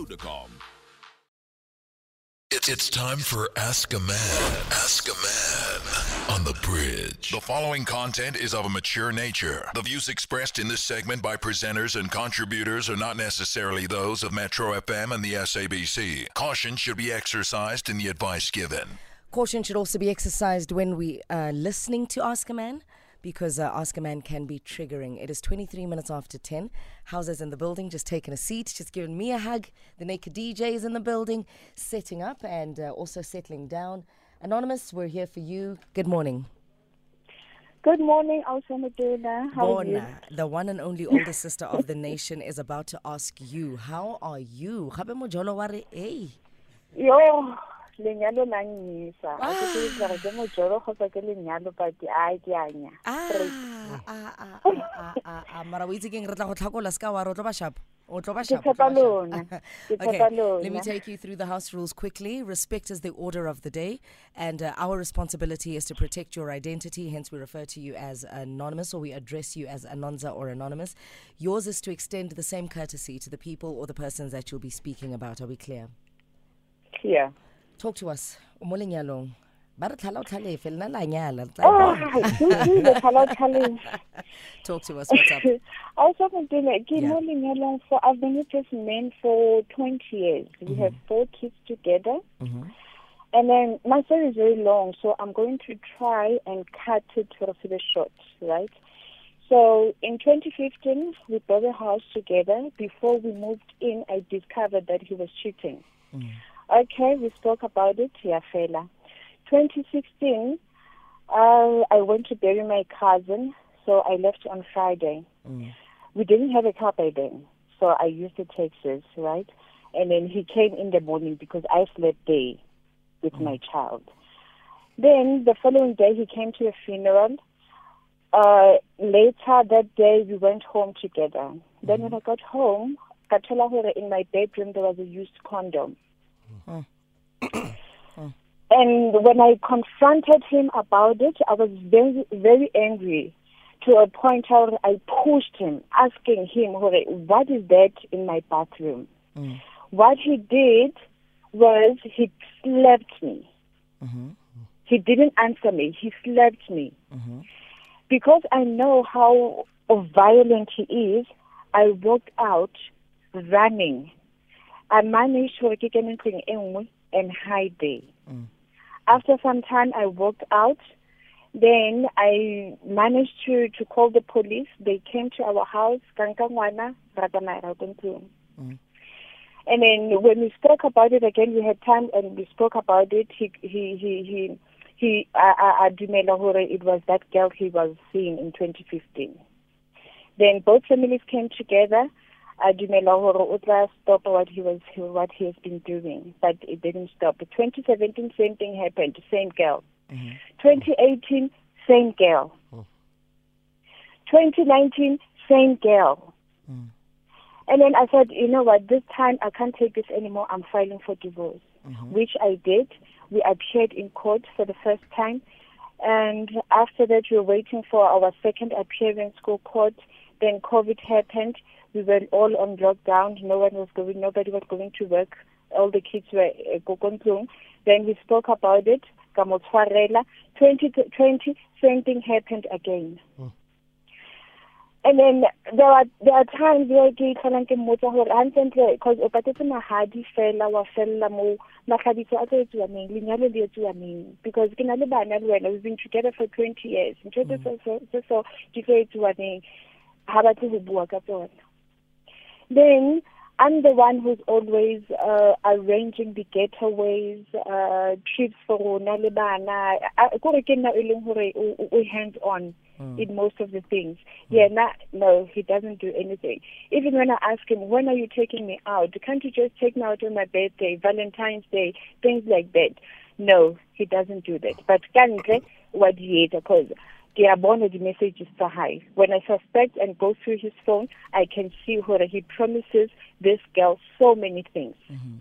Vodacom. It's, it's time for Ask a Man. Ask a Man on the bridge. The following content is of a mature nature. The views expressed in this segment by presenters and contributors are not necessarily those of Metro FM and the SABC. Caution should be exercised in the advice given. Caution should also be exercised when we are listening to Ask a Man because uh, Ask a Man can be triggering. It is 23 minutes after 10. Howza's in the building, just taking a seat, just giving me a hug. The Naked DJ is in the building, setting up and uh, also settling down. Anonymous, we're here for you. Good morning. Good morning, also Madonna. How are you? Bona, the one and only older sister of the nation, is about to ask you, How are you? Gape mojolo wa re. Yo, lenyalo la nnyisa. A ke tsebe gore ke mojoro kgotsa ke lenyalo ai ke anya. Ah, ah, ah, mara o itse keng re tla go tlhakola wa re o tlo ba sharp o tlo ba Ke sharp, o tlo tshepa ba sharp. lona. Ke Okay, let me take you through the house rules quickly. Respect is the order of the day, and uh, our responsibility is to protect your identity. Hence, we refer to you as anonymous, or we address you as Anonza or anonymous. Yours is to extend the same courtesy to the people or the persons that you'll be speaking about. Are we clear? Clear. Talk to us. O mo lenyalong. Ba re tlhala o tlhalefe, lena la nyala, Oh, bona. ke utlwile tlhala o tlhaleng. Talk to us. What's up? Also Madonna, ke Yeah. mo lenyalong for I've been with this man for 20 years. We mm-hmm. have four kids together. Mm-hmm. And then my story is very long, so I'm going to try and cut it sort of to the short, right? So in 2015, we bought a house together. Before we moved in, I discovered that he was cheating. Mm. Okay, we spoke about it, yeah, fella. 2016, uh, I went to bury my cousin, so I left on Friday. We didn't have a car by then, so I used the taxis, right? And then he came in the morning because I slept there with my child. Then the following day, he came to a funeral. Uh, later that day, we went home together. Then when I got home, ka thola hore in my bedroom there was a used condom. Mm. Mm. Mm. And when I confronted him about it, I was very, very angry to a point where I pushed him, asking him, what is that in my bathroom? What he did was he slapped me. Mm-hmm. He didn't answer me. He slapped me. Mm-hmm. Because I know how violent he is, I walked out running. I managed to get anything in and hide there. After some time, I walked out. Then I managed to, to call the police. They came to our house, Kankangwana, Ratamara, And then when we spoke about it again, we had time and we spoke about it. He he he he he uh, uh, dumela hore it was that girl he was seeing in 2015. Then both families came together. I dumela hore o tla stop what he was what he has been doing, but it didn't stop. 2017, same thing happened. Same girl. Mm-hmm. 2018, same girl. 2019, same girl. Mm. And then I said, you know what, this time I can't take this anymore. I'm filing for divorce, mm-hmm. which I did. We appeared in court for the first time. And after that, we were waiting for our second appearance go court. Then COVID happened. We were all on lockdown. No one was going, nobody was going to work. All the kids were uh, go. Then we spoke about it. Ka mo 2020, same thing happened again. And then there are there are times where ke tlholang ke mmotsa gore hantlentle because o patetse mahadi fela wa fella mo matlhabitso a tlo etsiwa neng lenyalo le etsiwa neng because ke na le bana le wena we've been together for twenty years ntho tse so- so- tse so di tlo etsiwa neng ha batle ho bua ka tsona then I'm the one who's always uh, arranging the getaways, uh, trips for rona le bana. A- Kore ke nna e leng hore o- o- o hands on in most of the things. Yeah, na, no, he doesn't do anything. Even when I ask him, when are you taking me out? Can't you just take me out on my birthday, Valentine's Day, things like that? No, he doesn't do that. But kantle, what he because ke a bona di-messages tsa hae. When i suspect and go through his phone i can see where he promises this girl so many things. Mm-hmm.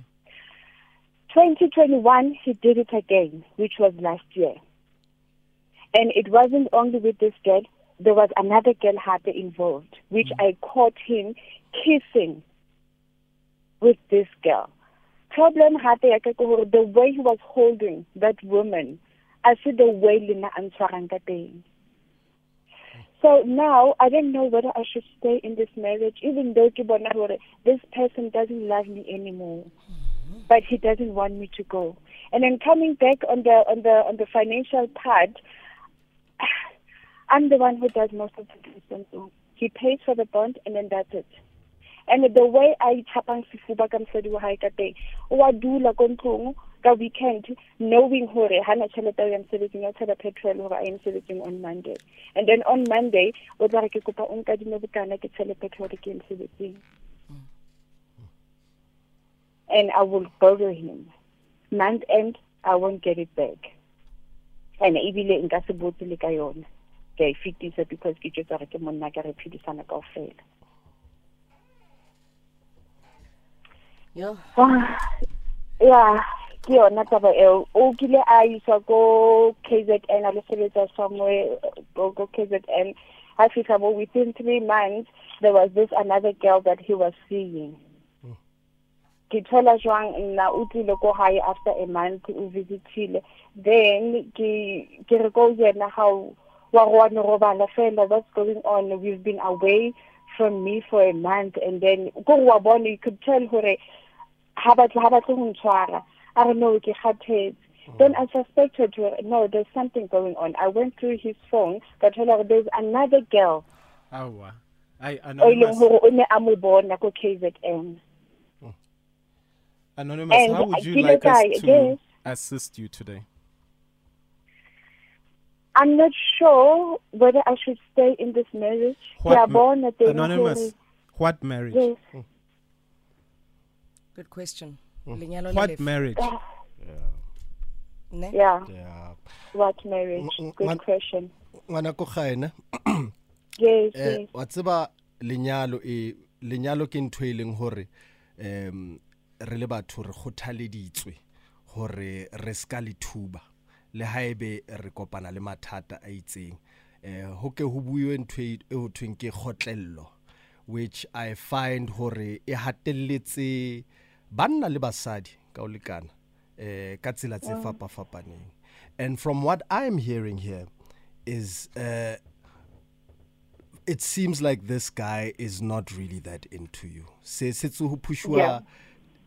2021 he did it again which was last year. And it wasn't only with this girl there was another girl happy involved which mm-hmm. i caught him kissing with this girl. Problem hape ya ka the way he was holding that woman, I see the way Lina antshwarang ka teng. So now I don't know whether I should stay in this marriage, even though this person doesn't love me anymore, but he doesn't want me to go. And then coming back on the on the on the financial part, I'm the one who does most of the business. He pays for the bond, and then that's it. And the way I itshapang sefuba ka mosadi wa hae ka teng, o wa dula ko ntlong ka weekend knowing hore hana tšhelete ya mosebetsing ya tshela petrol hore a ye mosebetsing on monday. And then on monday o tla re ke kopa o nkadime bokana ke tshele petrol ke ye mosebetsing. And i will borrow him. Month end i won't get it back. And ebile nka se botse le ka yona. Ke a e fetisa because ke tšwetsa gore ke monna ka re phedisana kao fela ah, Yeah. Ke yona taba eo. O kile a iswa ko KZN a lo sebetsa somewhere go go KZN ha fihla mo within three months there was this another girl that he was seeing. Hmm. Ke thola jwang nna o tlile ko hae after a month o visitile. Then ke re ko yena how wa go wa robala fela what's going on? We've been away from me for a month and then ko wa bona you could tell hore ha batle ho ntshwara I don't know ke kgathetse mm. then I suspected uh, no there's something going on. I went through his phone ka thola hore there's another girl. Oh, I o ileng anonymous. hore o ne a mo bona ko KZN oh. Anonymous, And how would you like us like, to yes. assist you today? I'm not sure whether I should stay in this marriage. Ke a ma- bona teng Anonymous, what marriage? yes. Oh. Good question. Lenyalo le What lefu. marriage? Ne? yeah. Yeah. What marriage? Mm, mm, good question. ngwana ko gaena yes eh yes. wa tseba lenyalo e lenyalo ke ntho e leng hore em re le batho re kgothaleditswe hore re ska le thuba. Le haebe re kopana le mathata a itseng. Eh ho ke ho buiwe ntho e go ho thweng ke kgotlello which i find hore e hatelletse banna le basadi ka o lekana eh ka tsela tse fapa fapaneng and from what i'm hearing here is uh it seems like this guy is not really that into you. Se ho pushwa Yeah.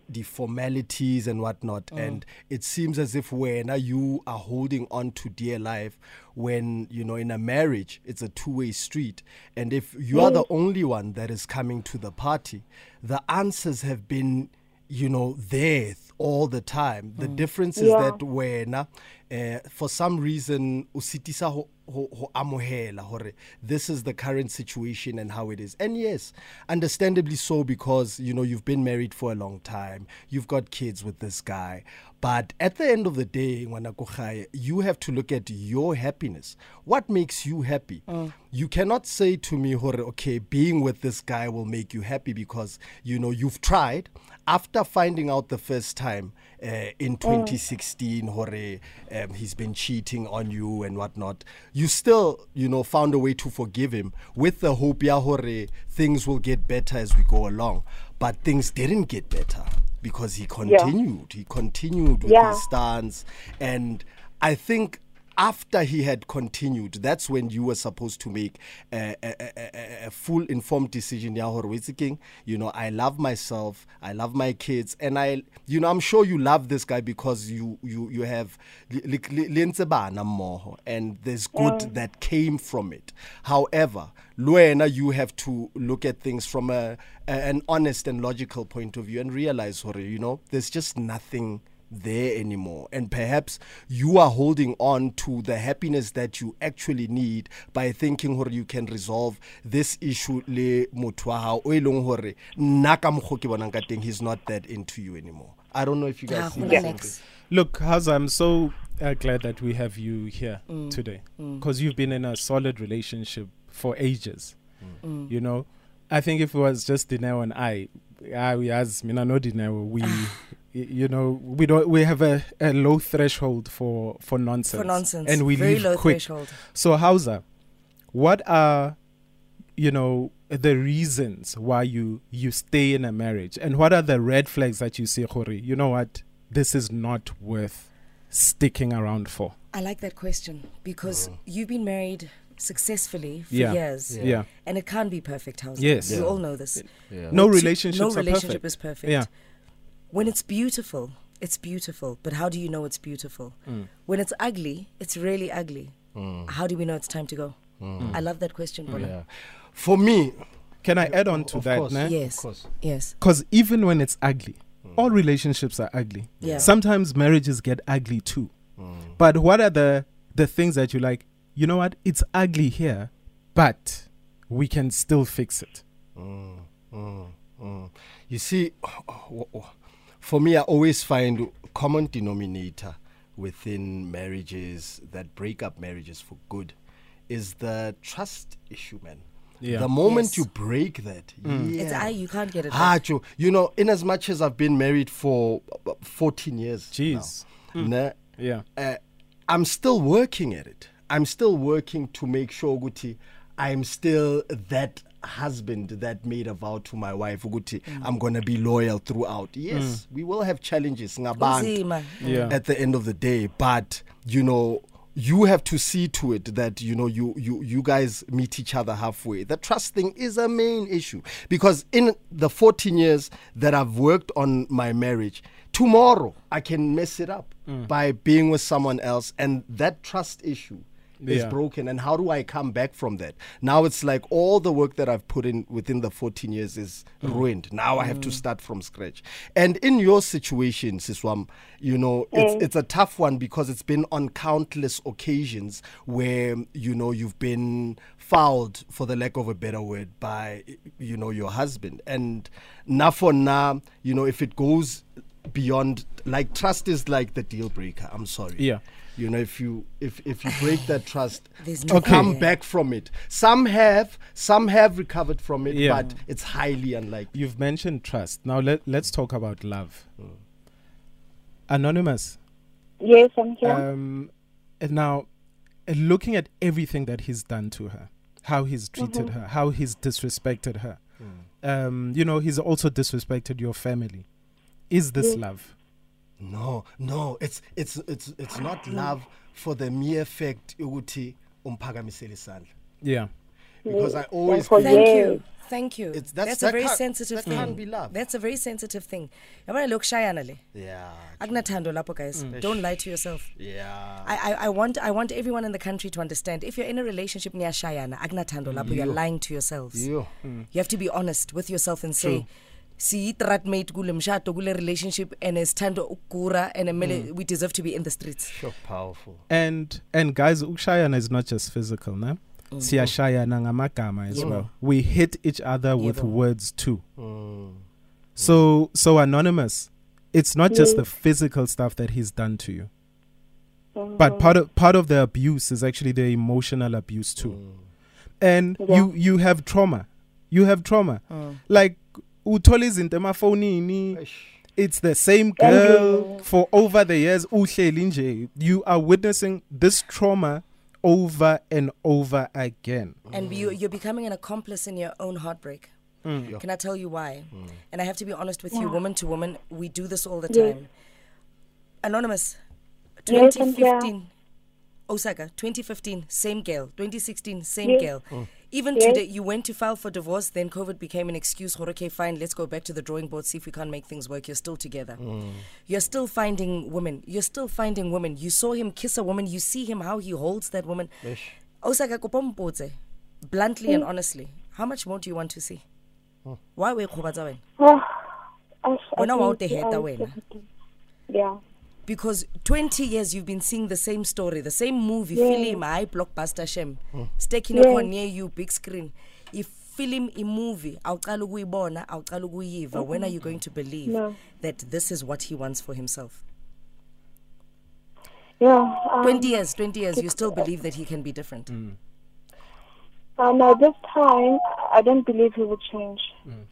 the formalities and whatnot, and it seems as if when you are holding on to dear life, when you know in a marriage it's a two-way street, and if you are the only one that is coming to the party, the answers have been you know there all the time. The difference is Yeah. that when uh, for some reason o sitisa ho ho ho amohela hore this is the current situation and how it is and yes understandably so because you know you've been married for a long time you've got kids with this guy but at the end of the day you have to look at your happiness. What makes you happy? You cannot say to me hore okay being with this guy will make you happy because you know you've tried. After finding out the first time uh, in 2016 hore um, he's been cheating on you and whatnot you still you know found a way to forgive him with the hope ya hore things will get better as we go along. But things didn't get better because he continued. He continued with Yeah. his stance. And i think after he had continued, that's when you were supposed to make a, a, a, a, full informed decision. Wetse You know, I love myself, I love my kids, and I, you know, I'm sure you love this guy because you you you have and there's good that came from it. However, Luena, you have to look at things from a, a an honest and logical point of view and realize, hore, you know, there's just nothing there anymore. And perhaps you are holding on to the happiness that you actually need by thinking hore you can resolve this issue le motho wa hao o e leng hore nna ka mokgwa ke bonang ka teng he's not that into you anymore. I don't know if you guys ah, see hona the same next. thing. Look, Howza, I'm so uh, glad that we have you here mm. today mm. because you've been in a solid relationship for ages. Mm. Mm. You know, I think if it was just Dineo and I, I we as Mina no Dineo, we, you know, we don't we have a, a low threshold for for nonsense. For nonsense. and we Very leave low quick. threshold. So, Howza, what are, you know, the reasons why you you stay in a marriage and what are the red flags that you see Khori you know what this is not worth sticking around for I like that question because mm. you've been married successfully for Yeah. years. Yeah. Yeah. And it can't be perfect, Howza. Yes. We all know this. Yeah. no Two- relationships no are relationship perfect. is perfect. yeah When it's beautiful, it's beautiful. But how do you know it's beautiful? Mm. When it's ugly, it's really ugly. Mm. How do we know it's time to go? Mm. I love that question, Bola. Yeah. For me, can i add on to of that course. nah? Yes. of course. Yes. Because even when it's ugly, all relationships are ugly. Yeah. Sometimes marriages get ugly too. But what are the the things that you like? You know what? It's ugly here, but we can still fix it. You see, for me, I always find common denominator within marriages that break up marriages for good is the trust issue, man. Yeah. The moment Yes. you break that, yeah. It's I. You can't get it. Ah, back. Joe, you know, in as much as I've been married for uh, 14 years. Jeez. now, nah, Yeah. uh, I'm still working at it. I'm still working to make sure Guti, I'm still that husband that made a vow to my wife Guti, mm. I'm going to be loyal throughout. Yes, mm. we will have challenges ngabantu, Kunzima. Yeah. at the end of the day, but you know you have to see to it that you know you you you guys meet each other halfway the trust thing is a main issue because in the 14 years that I've worked on my marriage tomorrow I can mess it up mm. by being with someone else and that trust issue is Yeah. broken and how do I come back from that? Now it's like all the work that I've put in within the 14 years is mm. ruined. Now I have to mm. start from scratch. And in your situation Siswam you know it's mm. it's a tough one because it's been on countless occasions where you know you've been fouled for the lack of a better word by you know your husband. And now for now you know if it goes beyond like trust is like the deal breaker. I'm sorry. Yeah. You know if you if if you break that trust There's to nothing come back from it some have some have recovered from it Yeah. but it's highly unlikely You've mentioned trust. Now let let's talk about love. Anonymous. Yes, I'm here. Um, and now, uh, looking at everything that he's done to her, how he's treated her, how he's disrespected her, um, you know, he's also disrespected your family. Is this love? No no it's it's it's it's not ah. love for the mere fact ukuthi umphakamisele isandla Yeah. because i always for believe- Thank Yes. you. Thank you. It's- that's- a that very can't- sensitive that thing. can't be love. That's a very sensitive thing. Yabona lokushayana le. yeah Akunathando lapho guys. Mm. Don't lie to yourself. yeah I, I, I want I want everyone in the country to understand if you're in a relationship near niyashayana akunathando lapho you're lying to yourselves. Yo. Mm. You have to be honest with yourself and say siyitratmate kule mshado kule relationship and sithando ukugura and emele mm. we deserve to be in the streets. so powerful And and guys, ukshayana is not just physical, na? Mm. Siyashayana ngamagama as well. We hit each other with Yebo. words too. Mm. So so anonymous, it's not just the physical stuff that he's done to you. Uh-huh. But part of part of the abuse is actually the emotional abuse too. And you you have trauma. You have trauma. Like uthola izinto emafonini. It's the same girl for over the years. Uhleli nje. You are witnessing this trauma over and over again. And you, you're becoming an accomplice in your own heartbreak. Mm. Can I tell you why? And I have to be honest with you, woman to woman, we do this all the Yes. time. Anonymous, Yes, I'm here. 2015, Osaka, 2015, same girl. 2016, same Yes. girl. Mm. Even Yes. today, you went to file for divorce, then COVID became an excuse. Okay, fine, let's go back to the drawing board, see if we can't make things work. You're still together. Mm. You're still finding women. You're still finding women. You saw him kiss a woman. You see him how he holds that woman. Osaka, oh, kopa mpotse, bluntly and honestly, how much more do you want to see? Mm. Why we khobatsa wena? Ash, I Wena wa o think teheta I- wena. Yeah. Because 20 years you've been seeing the same story the same movie Yes. film high blockbuster shem sticking Yes. yes. near you big screen if film imovie awuqala ukuyibona awuqala ukuyiva when are you going to believe No. that this is what he wants for himself Yeah. Um, 20 years 20 years you still believe that he can be different Hmm. um, at this time, I don't believe he will change.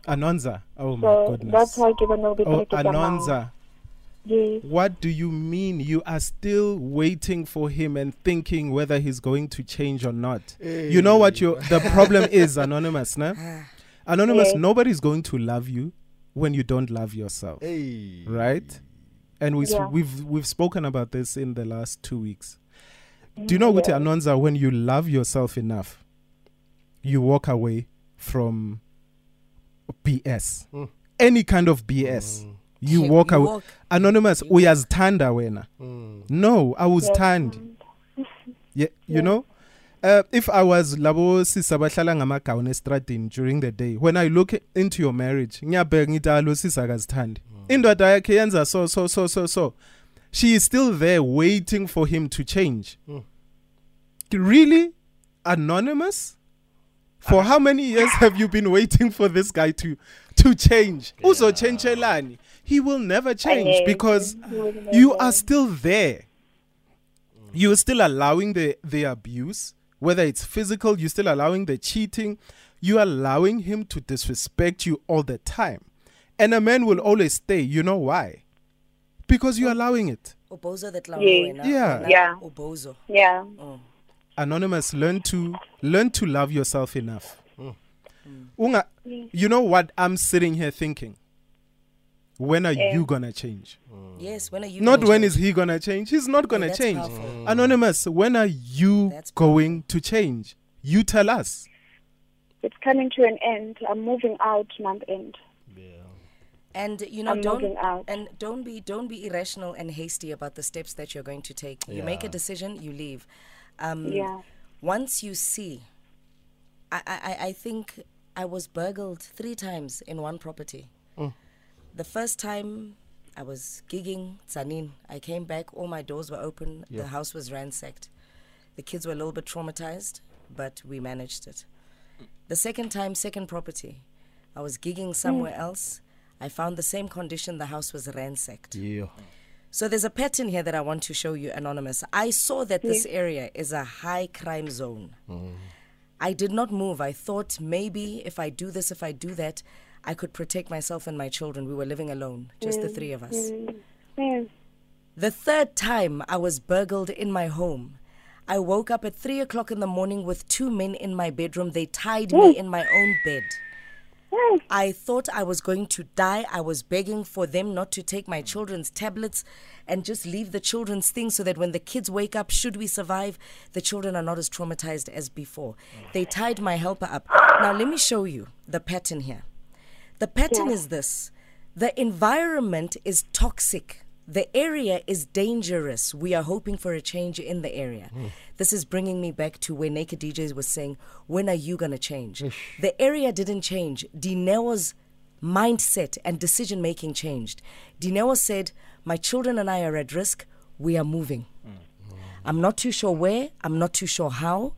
anonza oh my So goodness that's why I give a no bit oh like it anonza Yes. What do you mean you are still waiting for him and thinking whether he's going to change or not? You know what the problem is, Anonymous, nah? Anonymous, Yes. nobody's going to love you when you don't love yourself. Hey. Right? And we yeah. we've we've spoken about this in the last two weeks. Do you mm, know what Anonza when you love yourself enough, you walk away from BS. Mm. Any kind of BS. Mm. You walk away. Anonymous, uyazithanda wena. Mm. No, I was Yes. tanned. Yeah, you know? Uh, if I was labo sisa bahlala ngamagawu estradini during the day, when I look into your marriage, ngiyabheka ngithi alo sisa akazithandi. Indoda yakhe yenza so so so so so. She is still there waiting for him to change. Mm. Really? Anonymous? For how many years have you been waiting for this guy to to change? Uzo changelani. He will never change because you are still there. You're still allowing the, the abuse, whether it's physical, you're still allowing the cheating, you're allowing him to disrespect you all the time. And a man will always stay. You know why? Because you're allowing it. Ubozo that lawo Yes. wena, Yeah. Yeah. Ubozo. Yeah. Oh. Anonymous, learn to learn to love yourself enough. Mm. Unga, you know what I'm sitting here thinking? When are you eh. gonna change? Mm. Yes, when are you Not gonna when change? is he gonna change? He's not gonna that's change. powerful. Mm. Anonymous, when are you That's going to change? You tell us. It's coming to an end. I'm moving out month end. And you know, I'm don't moving out. and don't be don't be irrational and hasty about the steps that you're going to take. You make a decision, you leave. Um, Yeah. Once you see, I, I I- I think I was burgled three times in one property. The first time I was gigging Tsanin. I came back, all my doors were open, the house was ransacked. The kids were a little bit traumatized, but we managed it. The second time, second property, I was gigging somewhere mm. else. I found the same condition, the house was ransacked. Yeah. So there's a pattern here that I want to show you, Anonymous. I saw that this area is a high crime zone. Mm. I did not move. I thought maybe if I do this, if I do that, I could protect myself and my children. We were living alone, just the three of us. Mm-hmm. Yes. The third time I was burgled in my home. I woke up at three o'clock in the morning with two men in my bedroom. They tied me in my own bed. I thought I was going to die. I was begging for them not to take my children's tablets and just leave the children's things so that when the kids wake up, should we survive, the children are not as traumatized as before. They tied my helper up. Now, let me show you the pattern here. The pattern is this the environment is toxic. The area is dangerous. We are hoping for a change in the area. Hmm. This is bringing me back to where Naked DJs was saying, When are you going to change? The area didn't change. Dineo's mindset and decision making changed. Dineo said, My children and I are at risk. We are moving. Hmm. I'm not too sure where, I'm not too sure how.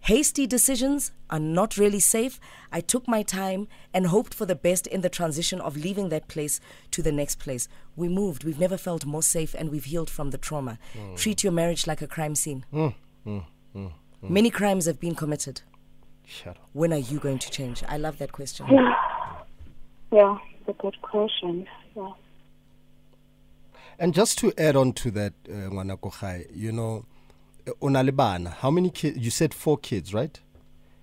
Hasty decisions are not really safe. I took my time and hoped for the best in the transition of leaving that place to the next place. We moved. We've never felt more safe and we've healed from the trauma. Hmm. Treat your marriage like a crime scene. Hmm. Hmm. Many crimes have been committed. Shut up. When are you going to change? I love that question. Yeah. It's a good question. Yeah. And just to add on to that, uh, Ngwana you know, Onalibana, how many kids? You said four kids, right?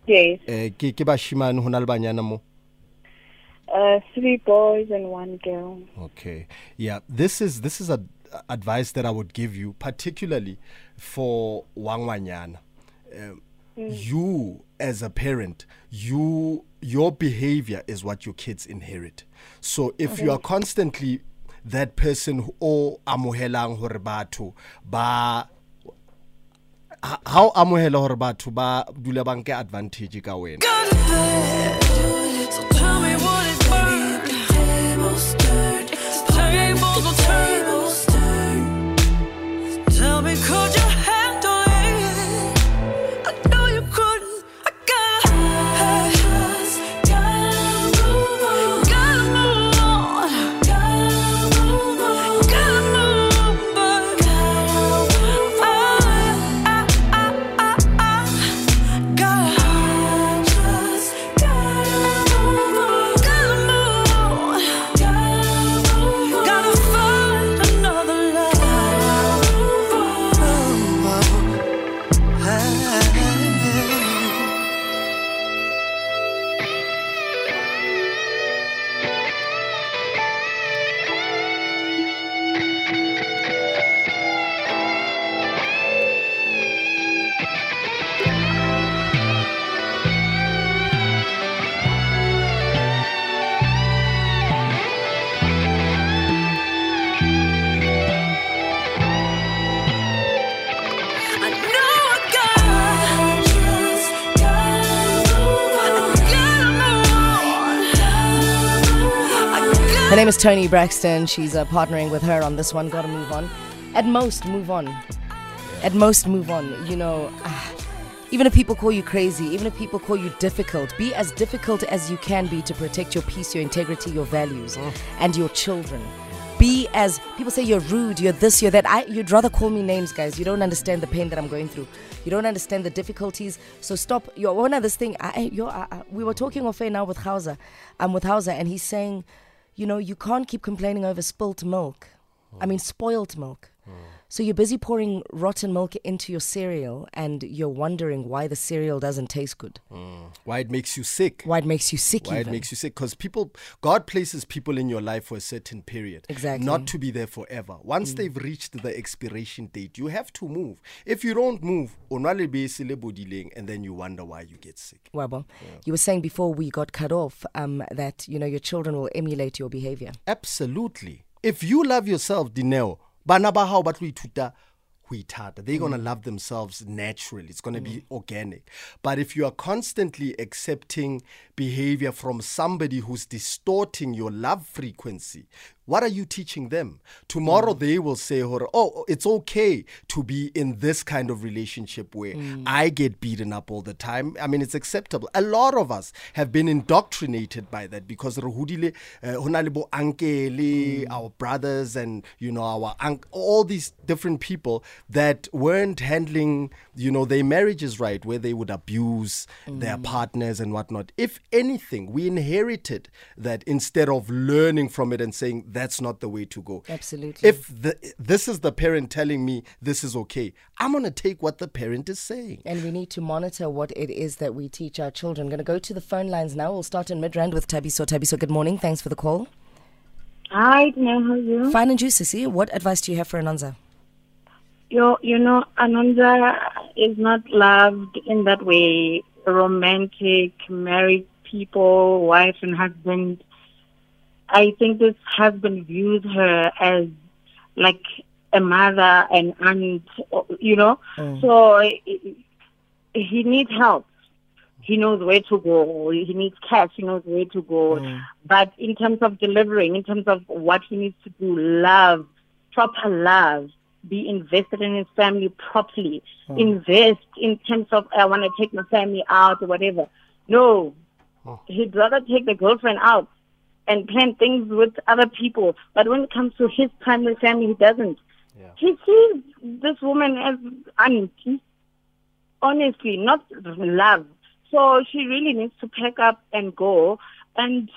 Yes. Uh, ke ke bashimane ho na le banyana mo? Uh, three boys and one girl. Okay. Yeah, this is this is a advice that I would give you, particularly for Wangwanyana. Um, You as a parent, you your behavior is what your kids inherit. So if you are constantly that person who o amohelang hore batho ba ha o amohela hore batho ba dula banke advantage ka wena name is Toni Braxton. She's uh, partnering with her on this one. Gotta move on. At most, move on. At most, move on. You know, even if people call you crazy, even if people call you difficult, be as difficult as you can be to protect your peace, your integrity, your values, and your children. Be as people say you're rude, you're this, you're that. I, you'd rather call me names, guys. You don't understand the pain that I'm going through. You don't understand the difficulties. So stop. Your one of this thing. I, I- you're, I, I- we were talking off air now with Howza. I'm with Howza, and he's saying, you know, you can't keep complaining over spilt milk. I mean, spoiled milk. So you're busy pouring rotten milk into your cereal, and you're wondering why the cereal doesn't taste good. Why it makes you sick. Why it makes you sick. Why it makes you sick? Because people, God places people in your life for a certain period, Exactly. not to be there forever. Once they've reached the expiration date, you have to move. If you don't move, onwale be sele bodileng, and then you wonder why you get sick. Wabo, you were saying before we got cut off um, that you know your children will emulate your behavior. Absolutely. If you love yourself, Dineo, bana ba hao ba tlo ithuta ho ithata. They're going to mm. love themselves naturally. It's going to be mm. organic. But if you are constantly accepting behavior from somebody who's distorting your love frequency, what are you teaching them? Tomorrow mm. they will say, oh, it's okay to be in this kind of relationship where I get beaten up all the time. I mean, it's acceptable. A lot of us have been indoctrinated by that because re hodile, eh, uh, ho na le bo uncle, our brothers, and you know our all these different people that weren't handling you know their marriages right, where they would abuse their mm. partners and whatnot. If anything, we inherited that instead of learning from it and saying that's not the way to go. Absolutely. If the, this is the parent telling me this is okay, I'm gonna take what the parent is saying. And we need to monitor what it is that we teach our children. I'm going to go to the phone lines now. We'll start in Midrand with Tabiso. Tabiso, good morning. Thanks for the call. Hi, Dina, how are you? Fine and juicy. See, what advice do you have for Anonza? You, you know, Ananda is not loved in that way. Romantic, married people, wife and husband. I think this husband views her as like a mother and aunt, you know. Mm. So he he needs help. He knows where to go. He needs cash. He knows where to go. Mm. But in terms of delivering, in terms of what he needs to do, love, proper love, be invested in his family properly, hmm. invest in terms of I want to take my family out or whatever. No, hmm. he'd rather take the girlfriend out and plan things with other people. But when it comes to his primary family, he doesn't. He sees this woman as auntie honestly, not love. So she really needs to pack up and go. And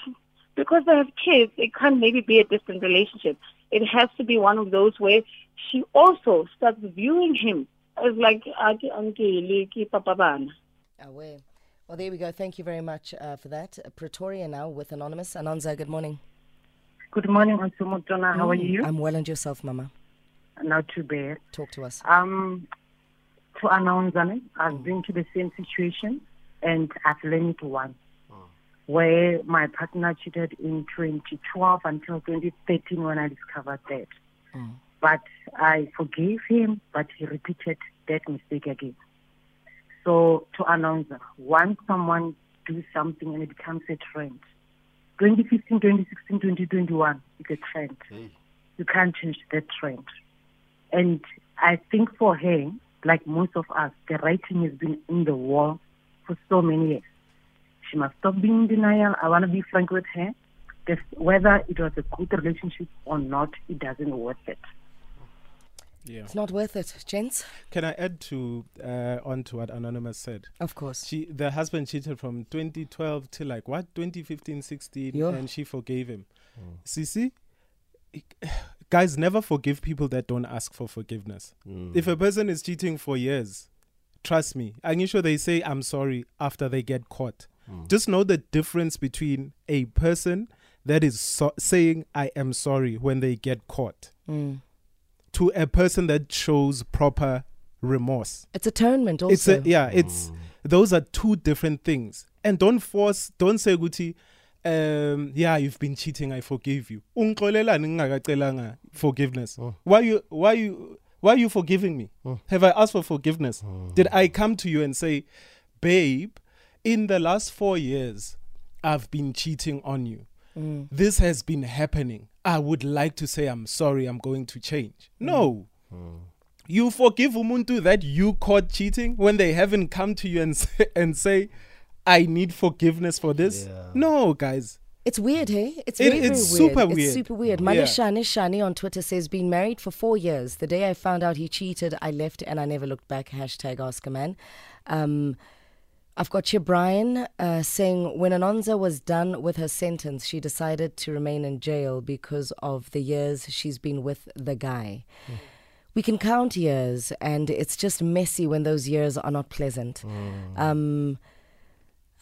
because they have kids, it can't maybe be a distant relationship. It has to be one of those where she also starts viewing him as like, "Ake uncle, ke papa. Away. Well, there we go. Thank you very much uh, for that. Uh, Pretoria now with Anonymous. Anonza, good morning. Good morning, Osumutona. How are you? I'm well and yourself, Mama. Not too bad. Talk to us. Um, to announce, I've been to the same situation and I've learned one. Where my partner cheated in 2012 until 2013 when I discovered that. Mm. But I forgave him, but he repeated that mistake again. So to announce, that once someone do something and it becomes a trend, 2015, 2016, 2021, it's a trend. You can't change that trend. And I think for her, like most of us, the writing has been in the wall for so many years. She must stop being in denial. I want to be frank with her. This, whether it was a good relationship or not, it doesn't worth it. Yeah. It's not worth it, gents. Can I add to uh, on to what Anonymous said? Of course. She the husband cheated from 2012 till like what 2015 16 Yeah. and she forgave him. Sisi guys never forgive people that don't ask for forgiveness. If a person is cheating for years, trust me, I'm sure they say I'm sorry after they get caught. Just know the difference between a person that is so- saying I am sorry when they get caught Mm. to a person that shows proper remorse. It's atonement also. It's a, yeah, it's those are two different things. And don't force don't say Guti, um yeah, you've been cheating, I forgive you. Ungixolelani ngingakacelanga forgiveness. Why you why you why are you forgiving me? Have I asked for forgiveness? Did I come to you and say, "Babe, in the last 4 years I've been cheating on you." Mm. this has been happening. I would like to say I'm sorry. I'm going to change. Mm. No. Mm. You forgive umuntu that you caught cheating when they haven't come to you and say, and say, "I need forgiveness for this." Yeah. No, guys. It's weird, hey? It's It- very, very it's weird. super It's weird. super weird. Yeah. Malishane Shani on Twitter says, been married for four years. The day I found out he cheated, I left and I never looked back. Hashtag ask a man. Um, I've got here Brian uh, saying, when Anonza was done with her sentence, she decided to remain in jail because of the years she's been with the guy. We can count years, and it's just messy when those years are not pleasant. Um,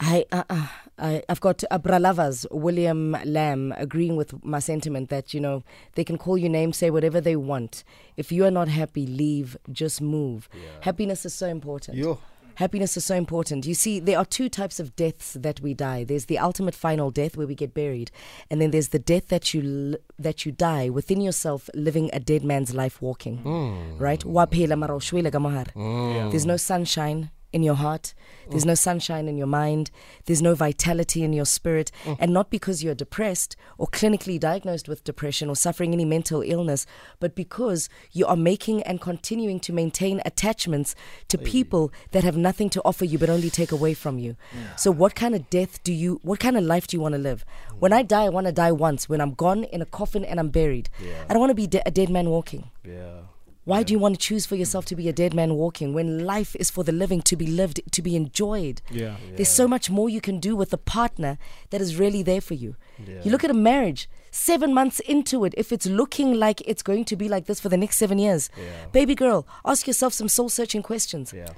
I, uh, uh, I, I've got Abralavas, William Lamb, agreeing with my sentiment that, you know, they can call you names, say whatever they want. If you are not happy, leave, just move. Happiness is so important. Yo. Happiness is so important. You see, there are two types of deaths that we die. There's the ultimate final death where we get buried, and then there's the death that you that you die within yourself, living a dead man's life, walking. Hmm. Right? Ushwele ka mohare. Hmm. There's no sunshine in your heart. There's mm. no sunshine in your mind. There's no vitality in your spirit. Mm. And not because you're depressed or clinically diagnosed with depression or suffering any mental illness, but because you are making and continuing to maintain attachments to people that have nothing to offer you but only take away from you. So, what kind of death do you, what kind of life do you want to live? Mm. When I die, I want to die once. When I'm gone in a coffin and I'm buried, I don't want to be de- a dead man walking. Yeah. Why do you want to choose for yourself to be a dead man walking when life is for the living to be lived, to be enjoyed? Yeah. There's so much more you can do with a partner that is really there for you. Yeah. You look at a marriage, seven months into it, if it's looking like it's going to be like this for the next seven years, baby girl, ask yourself some soul searching questions. Yeah.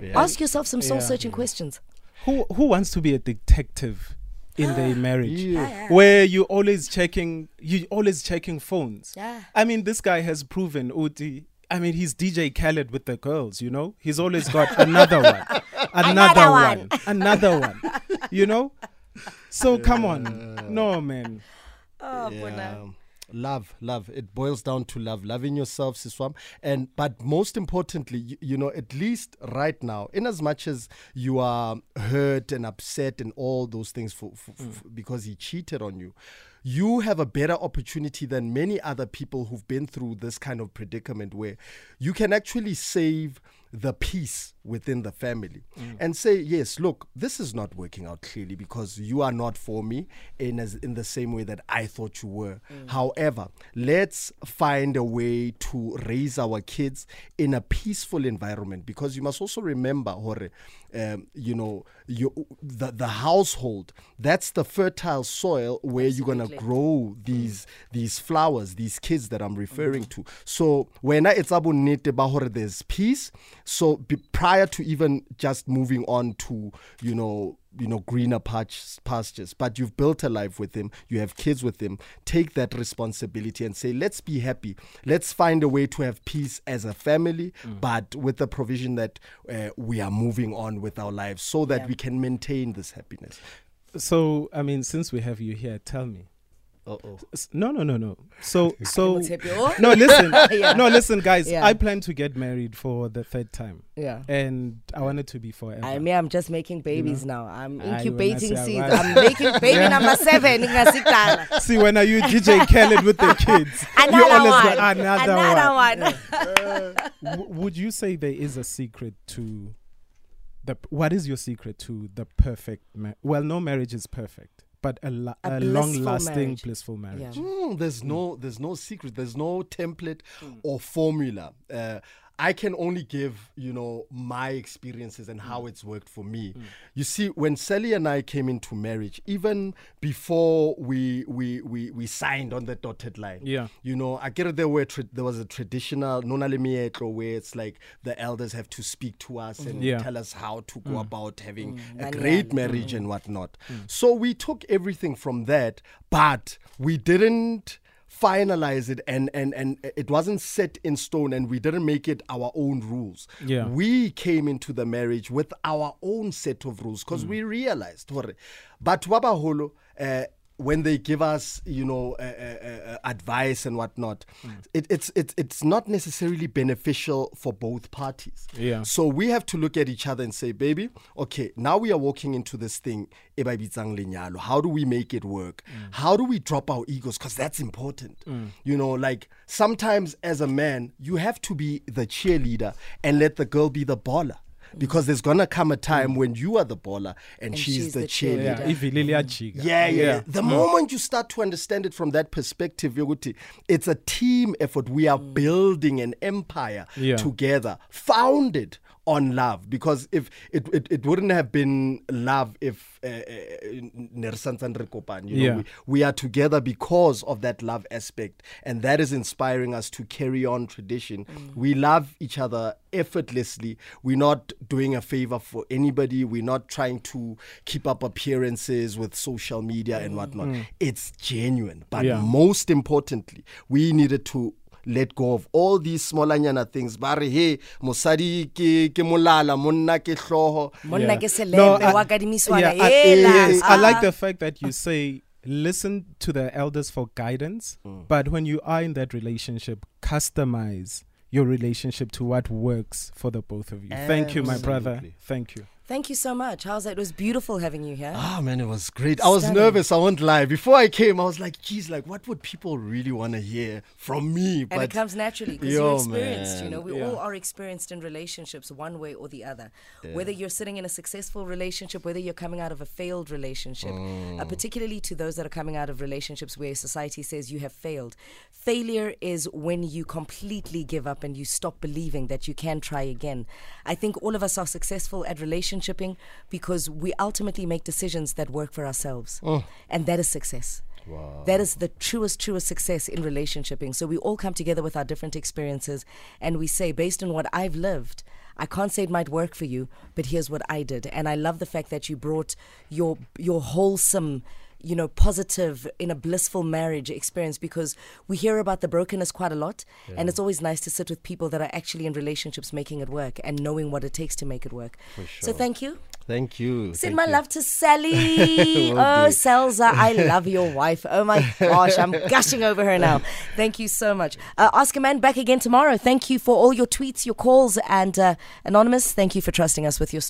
Yeah. Ask yourself some soul Yeah. searching questions. Who who wants to be a detective in their marriage Yeah. where you always checking you always checking phones? Yeah. I mean, this guy has proven Uti. I mean, he's DJ Khaled with the girls. You know, he's always got another one, another, one. another one. You know, so come on, no man. Oh, Yeah. Love, love. It boils down to love, loving yourself, Siswam. And but most importantly, you, you know, at least right now, in as much as you are hurt and upset and all those things for, for, for mm. because he cheated on you, you have a better opportunity than many other people who've been through this kind of predicament where you can actually save the peace within the family and say yes look this is not working out clearly because you are not for me in as in the same way that I thought you were. Mm. However let's find a way to raise our kids in a peaceful environment because you must also remember hore um, you know you the, the household that's the fertile soil where you're going to grow mm. these these flowers these kids that I'm referring mm. to. So when I it's hore there's peace so be, prior to even just moving on to you know you know greener pastures but you've built a life with him you have kids with him take that responsibility and say let's be happy. Let's find a way to have peace as a family but with the provision that uh, we are moving on with our lives so that we can maintain this happiness. So I mean, since we have you here, tell me. Uh-oh No, no, no, no. So, so What's happy? Oh. no. Listen, Yeah. no, listen, guys. Yeah. I plan to get married for the third time, Yeah. and I want it to be forever. I mean, I'm just making babies now. I'm Aye, when I incubating say seeds. I'm making baby number seven. Ingasikala. See, when are you DJ Khaled with the kids? you Another always one. another, Another one. one. Uh, w- would you say there is a secret to the? What is your secret to the perfect? Ma- well, no marriage is perfect, but a, la- A a, long-lasting, marriage. blissful marriage. Yeah. Mm, there's no there's no secret there's no template or formula uh, i can only give you know my experiences and how mm. it's worked for me. Mm. You see when sally and i came into marriage even before we we we, we signed on the dotted line Yeah. you know i get it there were tra- there was a traditional nona le where it's like the elders have to speak to us and Yeah. tell us how to go mm. about having a great marriage and whatnot. So we took everything from that, but we didn't finalize it and and and it wasn't set in stone and we didn't make it our own rules Yeah. we came into the marriage with our own set of rules because we realized but wabaholo uh, when they give us, you know, uh, uh, uh, advice and whatnot, it, it's it's it's not necessarily beneficial for both parties. Yeah. So we have to look at each other and say, baby, okay, now we are walking into this thing. ba bitsang lenyalo. How do we make it work? How do we drop our egos? Because that's important. You know, like sometimes as a man, you have to be the cheerleader and let the girl be the baller. Because there's gonna come a time when you are the baller and, And she's, she's the, the cheerleader. yeah ivili liyajika Yeah, yeah. yeah. The moment you start to understand it from that perspective, yokuthi it's a team effort. We are mm. building an empire Yeah. together, founded on love. Because if it, it, it wouldn't have been love if uh, uh, ne re santsane re kopane, you know, Yeah. we, we are together because of that love aspect, and that is inspiring us to carry on tradition. We love each other effortlessly. We're not doing a favor for anybody. We're not trying to keep up appearances with social media and whatnot. It's genuine. But Yeah. most importantly, we needed to let go of all these smallanyana things ba re he mosadi ke ke molala monna ke hloho monna ke No, selembe I- wa kadimiswana yeah, I, hela yes, I like ah. the fact that you say listen to the elders for guidance, but when you are in that relationship, customize your relationship to what works for the both of you. Thank you, my brother. Thank you. Thank you so much. Howza? It was beautiful having you here. Ah man, it was great. I was nervous. I won't lie. Before I came, I was like, "Geez, like, what would people really want to hear from me?" and it comes naturally because Yo, you're experienced. You know, we Yeah. all are experienced in relationships one way or the other. Whether you're sitting in a successful relationship, whether you're coming out of a failed relationship, uh, particularly to those that are coming out of relationships where society says you have failed. Failure is when you completely give up and you stop believing that you can try again. I think all of us are successful at relationshiping because we ultimately make decisions that work for ourselves, mm. and that is success. That is the truest, truest success in relationshiping. So we all come together with our different experiences and we say, based on what I've lived, I can't say it might work for you, but here's what I did. And I love the fact that you brought your your wholesome you know, positive in a blissful marriage experience because we hear about the brokenness quite a lot. And it's always nice to sit with people that are actually in relationships making it work and knowing what it takes to make it work. So thank you. Thank you. Send Thank my you. love to Sally. Oh. Selza, I love your wife. Oh my gosh, I'm gushing over her now. Thank you so much. Uh, a Man back again tomorrow. Thank you for all your tweets, your calls, and uh, Anonymous, thank you for trusting us with your story.